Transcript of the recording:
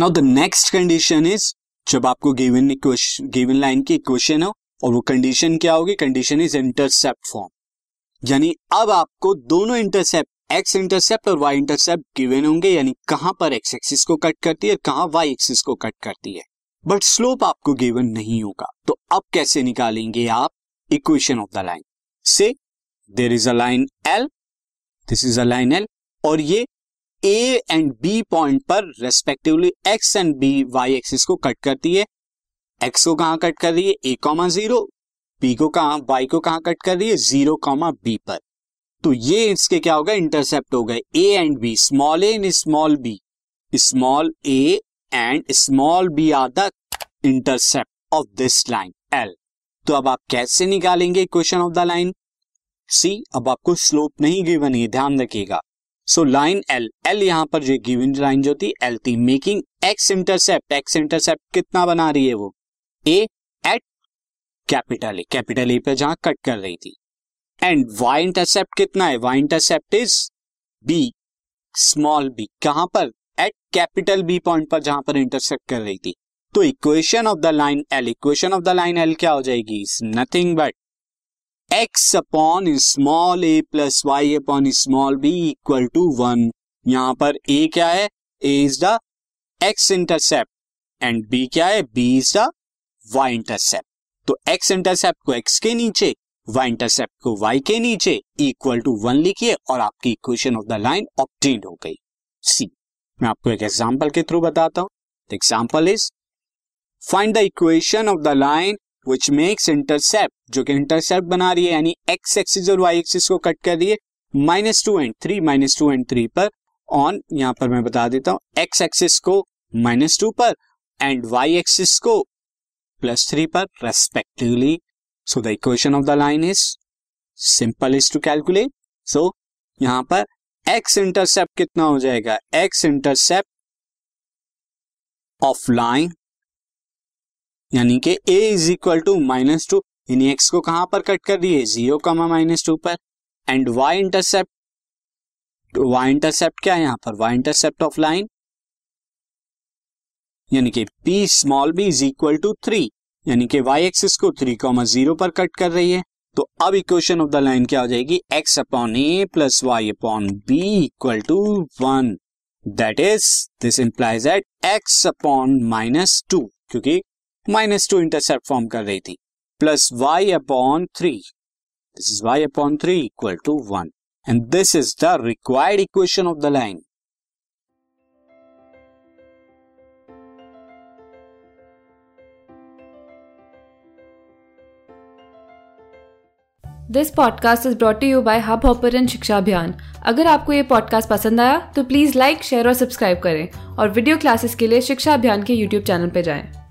Now the next condition is जब आपको given given line की इक्वेशन हो, और वो कंडीशन क्या होगी? कंडीशन इज़ इंटरसेप्ट फॉर्म यानी अब आपको दोनों इंटरसेप्ट एक्स इंटरसेप्ट और वाई इंटरसेप्ट गिवन होंगे, यानी कहाँ पर एक्स एक्सिस को कट करती है कहाँ वाई एक्सिस को कट करती है। बट स्लोप आपको गिवन नहीं होगा। तो अब कैसे निकालेंगे आप? इक्वेशन ऑफ़ द लाइन से there is a line L this is a line L और ये ए एंड बी पॉइंट पर respectively x and b y axis को कट करती है। एक्स को कहाँ कट कर रही है? ए कॉमा ज़ीरो बी को कहा वाई को कहाँ कट कर रही है? ज़ीरो कॉमा बी पर। तो ये इसके क्या होगा इंटरसेप्ट हो गए। A and B small a and small b small a and small b are the intercept of this line L तो अब आप कैसे निकालेंगे equation of the line see अब आपको स्लोप नहीं गिवन है। ध्यान रखिएगा। सो लाइन एल एल यहाँ पर जो गिवन लाइन जो थी एल थी। Making x intercept x intercept कितना बना रही है वो? A at capital A capital A पे जहाँ कट कर रही थी। एंड वाई इंटरसेप्ट कितना है? Y intercept is b small b कहाँ पर? एट कैपिटल बी पॉइंट पर जहाँ पर इंटरसेप्ट कर रही थी। तो equation of the line L equation of the line L क्या हो जाएगी? Is nothing but x upon small a plus y upon small b equal to one यहाँ पर ए क्या है? A is the x intercept and B क्या है? B is the y intercept तो एक्स इंटरसेप्ट को एक्स के नीचे वाई इंटरसेप्ट को वाई के नीचे इक्वल टू वन लिखिए और आपकी equation of the line obtain हो गई. सी मैं आपको एक एग्ज़ाम्पल के थ्रू बताता हूँ. Example is find the equation of the line which makes intercept जो कि इंटरसेप्ट बना रही है, यानी एक्स एक्सिस और वाई एक्सिस को कट कर रही है minus two and three minus two and three पर। ऑन यहाँ पर मैं बता देता हूँ एक्स एक्सिस को माइनस टू पर एंड वाई एक्सिस को प्लस थ्री पर respectively so the equation of the line is simple is to calculate so यहाँ पर एक्स इंटरसेप्ट कितना हो जाएगा? एक्स इंटरसेप्ट ऑफ़ लाइन यानी कि A is equal to minus two यानी एक्स को कहाँ पर कट कर दिए? ज़ीरो कमा माइनस टू पर. And y intercept y intercept क्या है यहाँ पर? वाई इंटरसेप्ट ऑफ़ लाइन यानी कि P small b is equal to three यानी कि वाई एक्सिस को थ्री कॉमा ज़ीरो पर कट कर रही है. तो अब इक्वेशन ऑफ़ द लाइन क्या हो जाएगी? X upon A plus y upon B equal to one that is this implies at x upon minus two क्योंकि माइनस टू इंटरसेप्ट फॉर्म कर रही थी। Plus y upon three this is y upon three equal to one and this is the required equation of the line this podcast is brought you by Hubhopper Shiksha Abhiyan अगर आपको ये podcast पसंद आया तो please like share और subscribe करें। और video classes के लिए शिक्षा अभियान के यूट्यूब चैनल पर जाएँ।